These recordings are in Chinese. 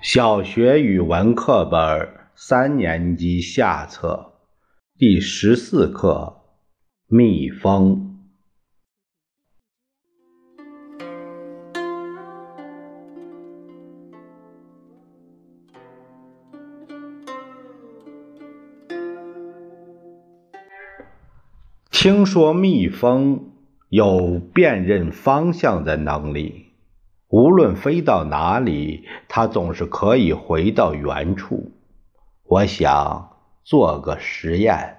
小学语文课本三年级下册第十四课《蜜蜂》。听说蜜蜂有辨认方向的能力。无论飞到哪里，它总是可以回到原处。我想做个实验。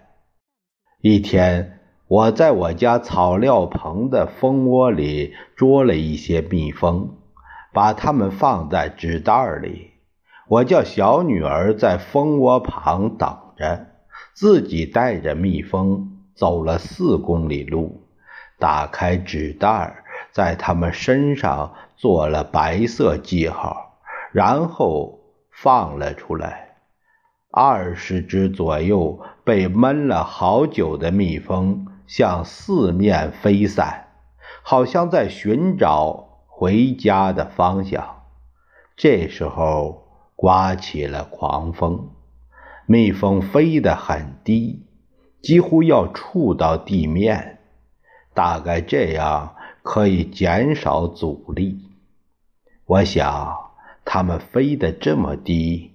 一天，我在我家草料棚的蜂窝里捉了一些蜜蜂，把它们放在纸袋里。我叫小女儿在蜂窝旁等着，自己带着蜜蜂走了四公里路，打开纸袋儿，在他们身上。做了白色记号，然后放了出来。二十只左右被闷了好久的蜜蜂向四面飞散，好像在寻找回家的方向。这时候刮起了狂风，蜜蜂飞得很低，几乎要触到地面。大概这样可以减少阻力。我想，它们飞得这么低，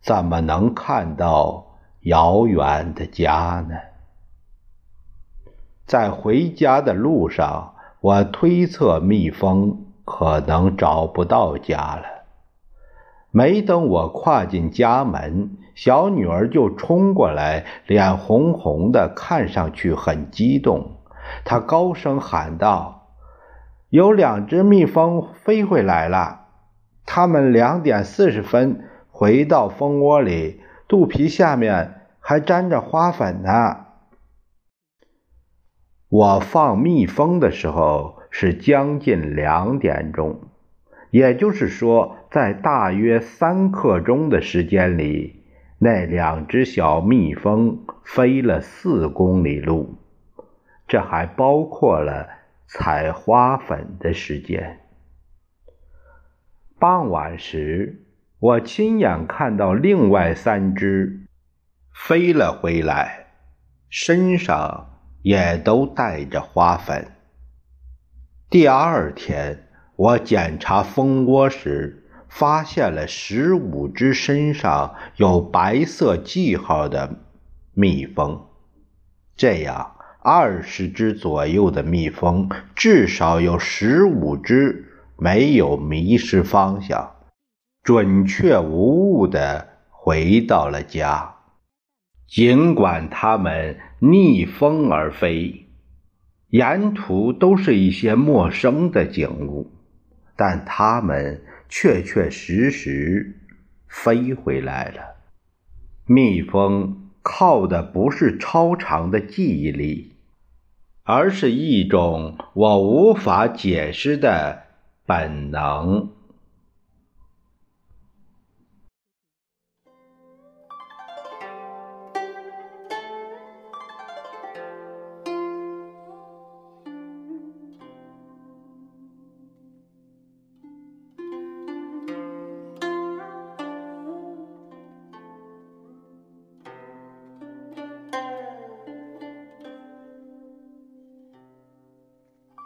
怎么能看到遥远的家呢？在回家的路上，我推测蜜蜂可能找不到家了。没等我跨进家门，小女儿就冲过来，脸红红的，看上去很激动。她高声喊道。有两只蜜蜂飞回来了，它们两点四十分回到蜂窝里，肚皮下面还沾着花粉呢。我放蜜蜂的时候是将近两点钟，也就是说，在大约三刻钟的时间里，那两只小蜜蜂飞了四公里路，这还包括了。采花粉的时间。傍晚时，我亲眼看到另外三只飞了回来，身上也都带着花粉。第二天，我检查蜂窝时，发现了十五只身上有白色记号的蜜蜂。这样。二十只左右的蜜蜂，至少有十五只没有迷失方向，准确无误地回到了家。尽管它们逆风而飞，沿途都是一些陌生的景物，但它们确确实实飞回来了。蜜蜂。靠的不是超长的记忆力，而是一种我无法解释的本能。